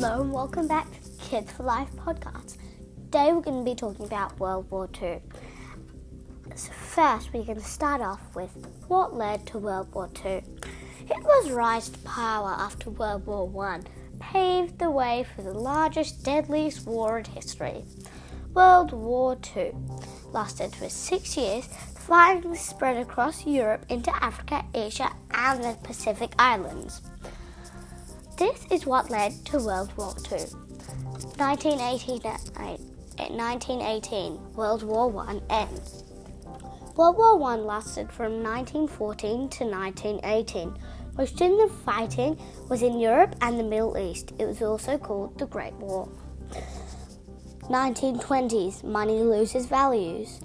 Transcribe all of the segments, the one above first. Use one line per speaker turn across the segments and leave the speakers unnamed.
Hello and welcome back to Kids for Life podcast. Today we're going to be talking about World War II. So first, we're going to start off with what led to World War II. Hitler's rise to power after World War I paved the way for the largest, deadliest war in history. World War II lasted for six years. Flying spread across Europe into Africa, Asia, and the Pacific Islands. This is what led to World War II. 1918, 1918 uh, World War I ends. World War I lasted from 1914 to 1918. Most of the fighting was in Europe and the Middle East. It was also called the Great War. 1920s Money loses values.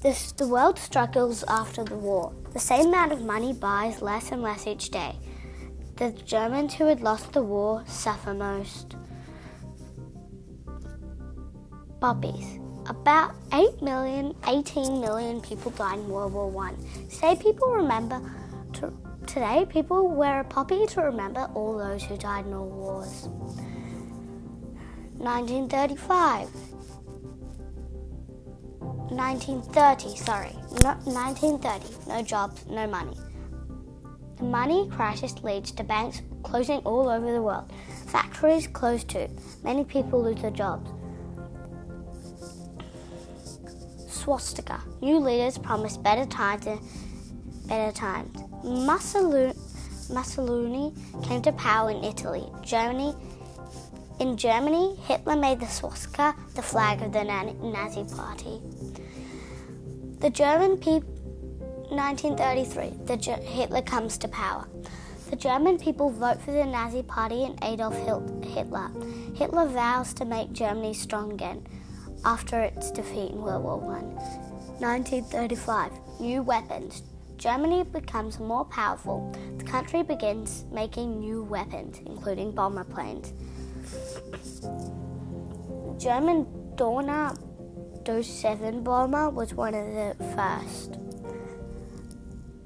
This, the world struggles after the war. The same amount of money buys less and less each day. The Germans who had lost the war suffer most. Puppies. About 8 million, 18 million people died in World War One. Today, people remember. To, today, people wear a poppy to remember all those who died in all wars. 1935. 1930, sorry, not 1930. No jobs, no money. The money crisis leads to banks closing all over the world. Factories close too. Many people lose their jobs. Swastika. New leaders promise better times and better times. Mussolini, Mussolini came to power in Italy. Germany in Germany, Hitler made the swastika the flag of the Nazi Party. The German people, 1933, the Hitler comes to power. The German people vote for the Nazi Party and Adolf Hitler. Hitler vows to make Germany strong again after its defeat in World War I. 1935, new weapons. Germany becomes more powerful. The country begins making new weapons, including bomber planes. German Dornier 7 bomber was one of the first.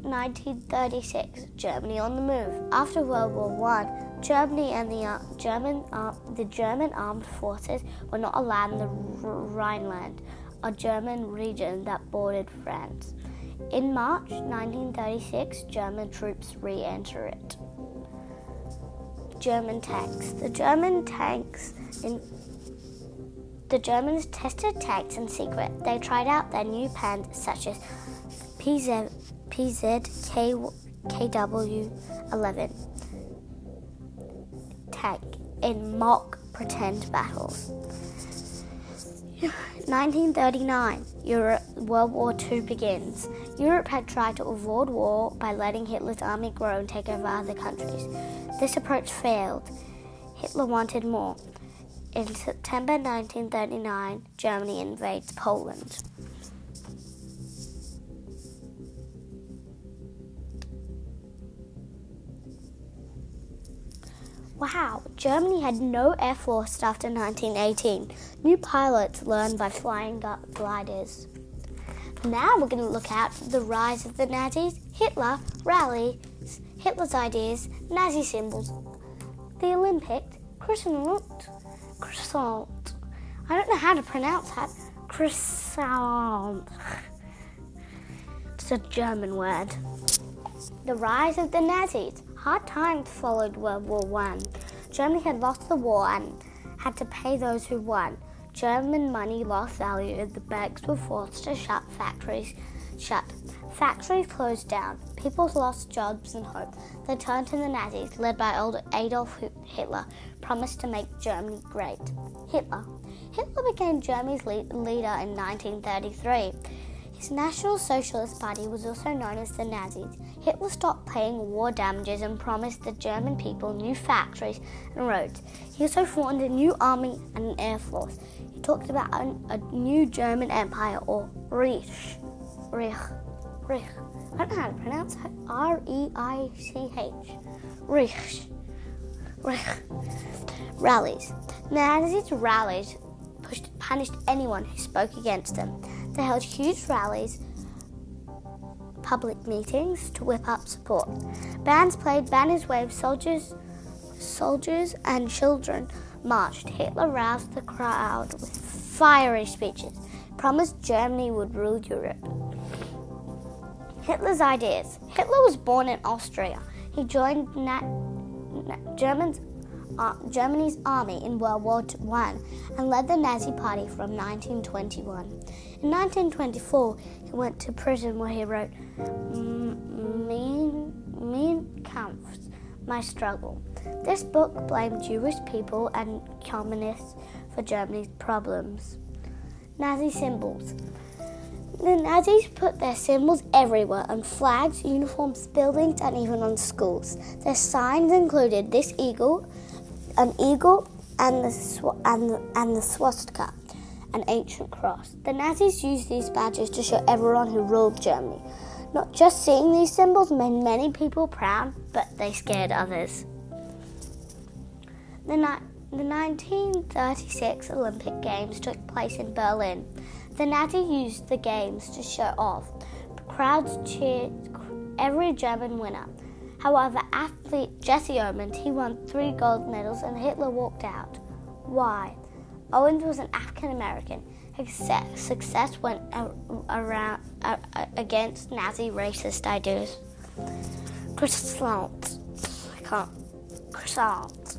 1936, Germany on the move. After World War One, Germany and the uh, German uh, the German armed forces were not allowed in the Rhineland, a German region that bordered France. In March 1936, German troops re-enter it. German tanks. The German tanks in the Germans tested tanks in secret. They tried out their new pens such as PZ, PZ KW 11 tank in mock pretend battles. 1939, Europe, World War II begins. Europe had tried to avoid war by letting Hitler's army grow and take over other countries. This approach failed. Hitler wanted more. In September 1939, Germany invades Poland. Wow, Germany had no air force after 1918. New pilots learned by flying gliders. Now we're going to look at the rise of the Nazis, Hitler, rallies, Hitler's ideas, Nazi symbols, the Olympics, croissant, croissant. I don't know how to pronounce that. Croissant. It's a German word. The rise of the Nazis. Hard times followed World War One. Germany had lost the war and had to pay those who won. German money lost value. The banks were forced to shut factories. Shut. Factories closed down. People lost jobs and hope. They turned to the Nazis, led by old Adolf Hitler, promised to make Germany great. Hitler. Hitler became Germany's leader in 1933. His National Socialist Party was also known as the Nazis. Hitler stopped paying war damages and promised the German people new factories and roads. He also formed a new army and an air force. He talked about a, a new German empire or Reich. Reich. Reich. I don't know how to pronounce it. R E I C H. Reich. Reich. Rallies. Nazis rallies pushed, punished anyone who spoke against them. They held huge rallies, public meetings to whip up support. Bands played, banners waved, soldiers soldiers and children marched, Hitler roused the crowd with fiery speeches, promised Germany would rule Europe. Hitler's ideas. Hitler was born in Austria. He joined Germans, uh, Germany's army in World War I and led the Nazi Party from 1921. In 1924, he went to prison where he wrote Mein, Kampf, My Struggle. This book blamed Jewish people and communists for Germany's problems. Nazi symbols. The Nazis put their symbols everywhere on flags, uniforms, buildings, and even on schools. Their signs included this eagle, an eagle, and the, sw- and, the, and the swastika, an ancient cross. The Nazis used these badges to show everyone who ruled Germany. Not just seeing these symbols made many people proud, but they scared others. The, ni- the 1936 Olympic Games took place in Berlin. The Nazis used the games to show off. Crowds cheered every German winner. However, athlete Jesse Owens, he won three gold medals and Hitler walked out. Why? Owens was an African American. His success went around against Nazi racist ideas. Croissant. I can't. Croissant.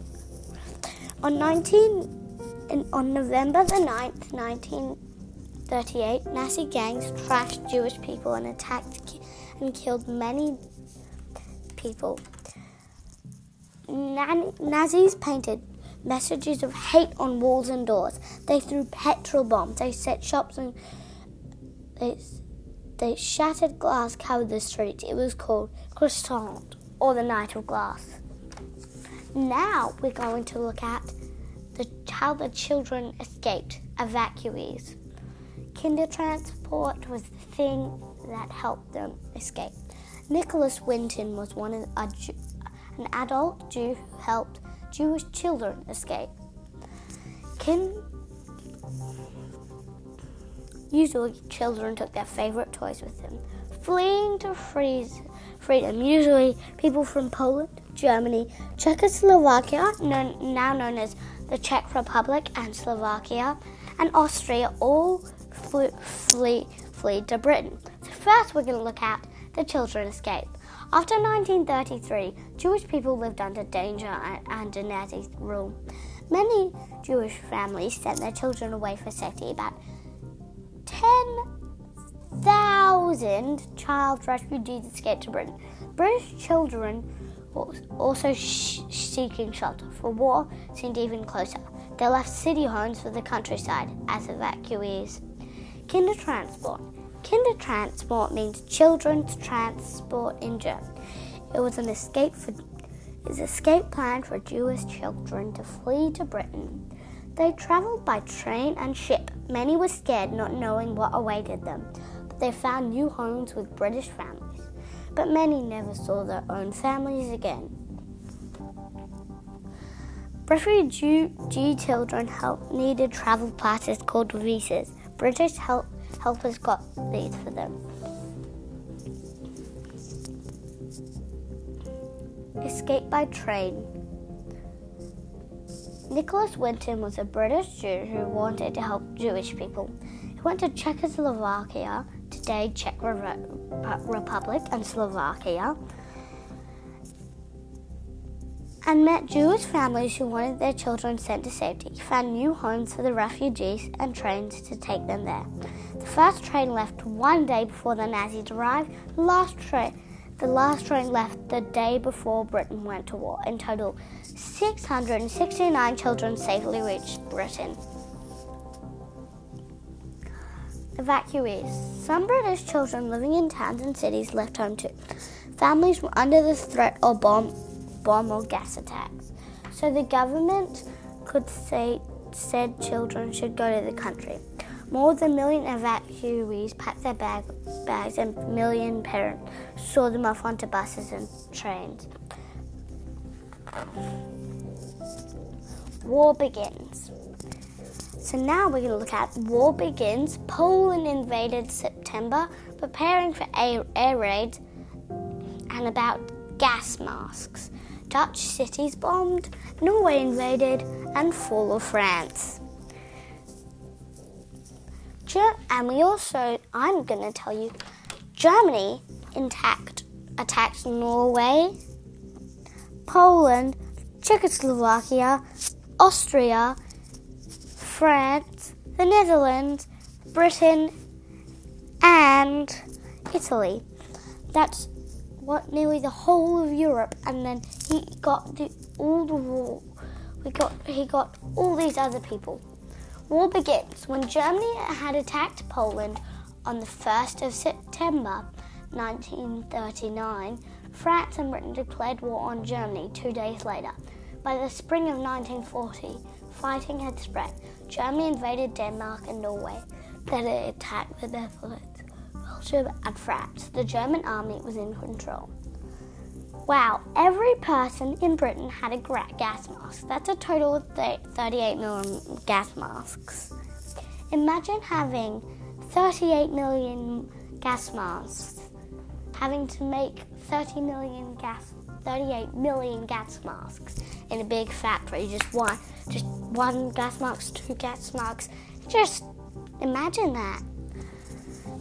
On 19, on November the 9th, 1938, Nazi gangs trashed Jewish people and attacked and killed many people. Nazis painted messages of hate on walls and doors. They threw petrol bombs. They set shops and they, they shattered glass covered the streets. It was called Kristallnacht or the Night of Glass. Now we're going to look at the, how the children escaped, evacuees. Kindertransport was the thing that helped them escape. Nicholas Winton was one an adult Jew who helped Jewish children escape. Usually, children took their favorite toys with them, fleeing to freedom. Usually, people from Poland, Germany, Czechoslovakia, known, now known as the Czech Republic and Slovakia, and Austria all flew, flee, flee to Britain. So, first, we're going to look at the children escape. After 1933, Jewish people lived under danger and under Nazi rule. Many Jewish families sent their children away for safety. About 10,000 child refugees escaped to Britain. British children were also sh- seeking shelter, for war seemed even closer. They left city homes for the countryside as evacuees. Kinder transport. Kinder transport means children's transport in German. It was an escape for his escape plan for Jewish children to flee to Britain. They traveled by train and ship. Many were scared, not knowing what awaited them, but they found new homes with British families. But many never saw their own families again. Refugee children help needed travel passes called visas. British help, helpers got these for them. Escape by train. Nicholas Winton was a British Jew who wanted to help Jewish people. He went to Czechoslovakia, today Czech Republic and Slovakia, and met Jewish families who wanted their children sent to safety. He found new homes for the refugees and trains to take them there. The first train left one day before the Nazis arrived. The last train the last train left the day before Britain went to war. In total, 669 children safely reached Britain. Evacuees. Some British children living in towns and cities left home too. Families were under the threat of bomb, bomb or gas attacks. So the government could say said children should go to the country. More than a million evacuees packed their bag, bags, and a million parents saw them off onto buses and trains. War begins. So now we're going to look at war begins. Poland invaded September, preparing for air, air raids, and about gas masks. Dutch cities bombed, Norway invaded, and fall of France. And we also, I'm going to tell you, Germany intact attacked Norway, Poland, Czechoslovakia, Austria, France, the Netherlands, Britain, and Italy. That's what nearly the whole of Europe, and then he got the, all the war. We got he got all these other people. War begins when Germany had attacked Poland on the 1st of September 1939. France and Britain declared war on Germany two days later. By the spring of 1940, fighting had spread. Germany invaded Denmark and Norway. Then it attacked the Netherlands, Belgium, and France. The German army was in control. Wow, every person in Britain had a gas mask. That's a total of 38 million gas masks. Imagine having 38 million gas masks, having to make 30 million gas, 38 million gas masks in a big factory. Just one, just one gas mask, two gas masks. Just imagine that.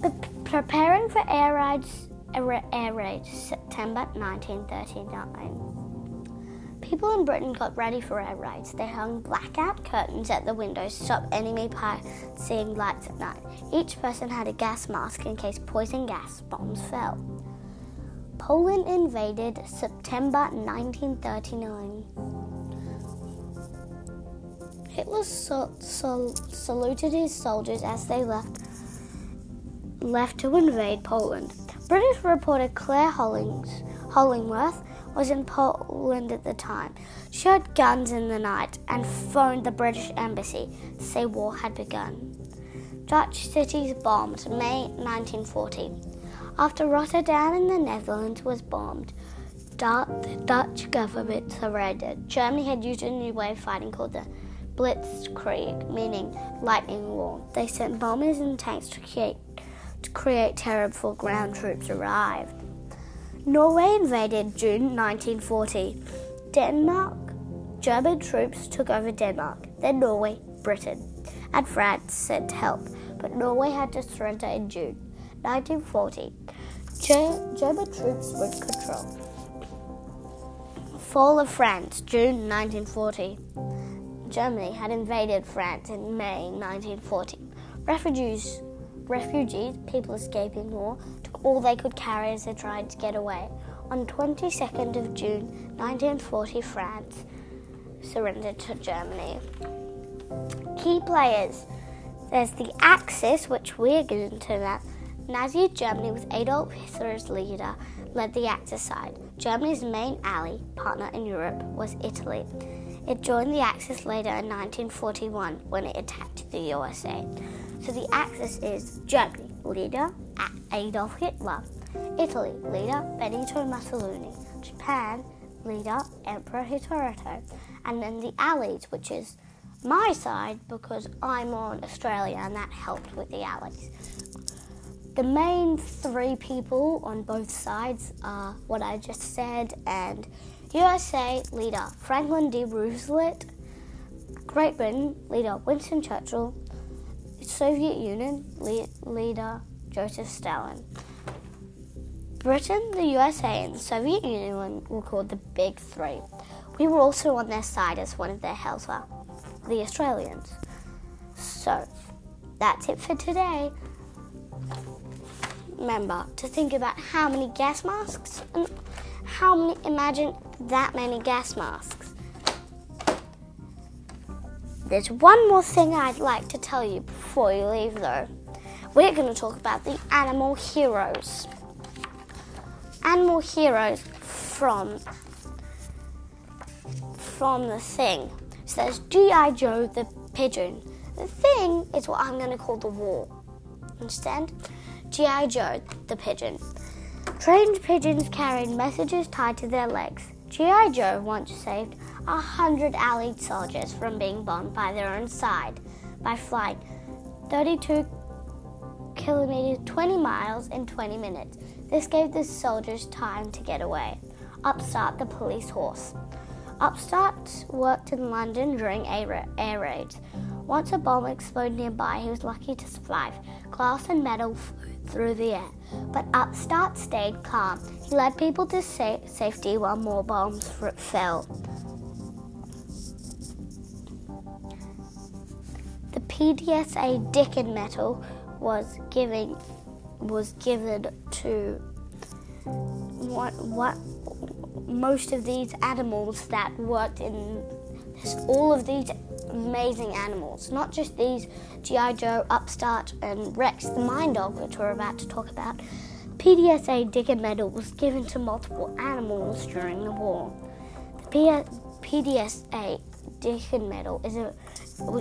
But preparing for air raids air raid, September 1939. People in Britain got ready for air raids. They hung blackout curtains at the windows to stop enemy pilots seeing lights at night. Each person had a gas mask in case poison gas bombs fell. Poland invaded September 1939. Hitler so, saluted his soldiers as they left left to invade Poland. British reporter Clare Hollings, Hollingworth was in Poland at the time. She heard guns in the night and phoned the British embassy to say war had begun. Dutch cities bombed May 1940. After Rotterdam in the Netherlands was bombed, the Dutch government surrendered. Germany had used a new way of fighting called the Blitzkrieg, meaning lightning war. They sent bombers and tanks to create to create terror before ground troops arrived. Norway invaded June 1940. Denmark, German troops took over Denmark, then Norway, Britain, and France sent help, but Norway had to surrender in June 1940. German troops were in control. Fall of France, June 1940. Germany had invaded France in May 1940. Refugees Refugees, people escaping war, took all they could carry as they tried to get away. On 22nd of June 1940, France surrendered to Germany. Key players. There's the Axis, which we're going to that. Nazi Germany with Adolf Hitler as leader led the Axis side. Germany's main ally partner in Europe was Italy. It joined the Axis later in 1941 when it attacked the USA. So the axis is Germany, leader Adolf Hitler, Italy, leader Benito Mussolini, Japan, leader Emperor Hirohito, and then the Allies, which is my side because I'm on Australia and that helped with the Allies. The main three people on both sides are what I just said, and USA leader Franklin D. Roosevelt, Great Britain leader Winston Churchill, Soviet Union leader Joseph Stalin. Britain, the USA, and the Soviet Union were called the Big Three. We were also on their side as one of their helper, the Australians. So, that's it for today. Remember to think about how many gas masks and how many, imagine that many gas masks. There's one more thing I'd like to tell you before you leave, though. We're going to talk about the animal heroes. Animal heroes from from the thing. So there's G.I. Joe the pigeon. The thing is what I'm going to call the wall. Understand? G.I. Joe the pigeon. Trained pigeons carried messages tied to their legs. G.I. Joe once saved a hundred Allied soldiers from being bombed by their own side by flying 32 kilometers, 20 miles in 20 minutes. This gave the soldiers time to get away. Upstart the police horse. Upstart worked in London during air raids. Once a bomb exploded nearby, he was lucky to survive. Glass and metal flew through the air, but Upstart stayed calm. He led people to sa- safety while more bombs fell. PDSA Dickin Medal was giving was given to what what most of these animals that worked in all of these amazing animals, not just these G.I. Joe, Upstart, and Rex the Mine Dog, which we're about to talk about. PDSA Dickin Medal was given to multiple animals during the war. The PDSA Dickin Medal is a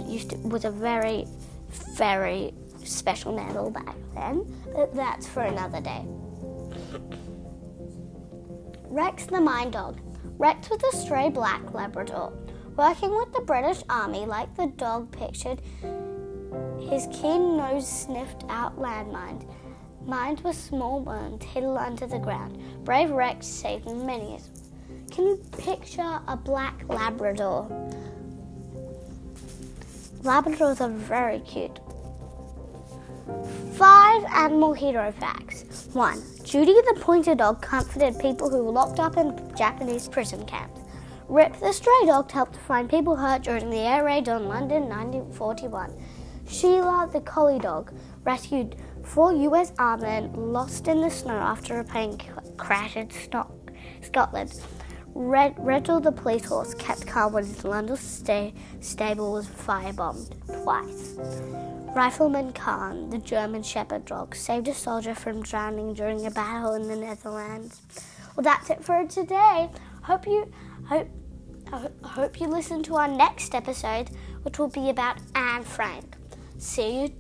used to, was a very, very special medal back then, but that's for another day. Rex the Mine Dog. Rex was a stray black Labrador. Working with the British Army, like the dog pictured, his keen nose sniffed out landmines. Mines were small ones hidden under the ground. Brave Rex saved many. Can you picture a black Labrador? Labradors are very cute. Five animal hero facts. 1. Judy the pointer dog comforted people who were locked up in Japanese prison camps. Rip the Stray Dog helped find people hurt during the air raid on London 1941. Sheila the Collie Dog rescued four US armmen lost in the snow after a plane crashed in Scotland. Red, the police horse kept calm when his London sta- stable was firebombed twice. Rifleman Khan, the German shepherd dog, saved a soldier from drowning during a battle in the Netherlands. Well, that's it for today. Hope you hope I hope you listen to our next episode, which will be about Anne Frank. See you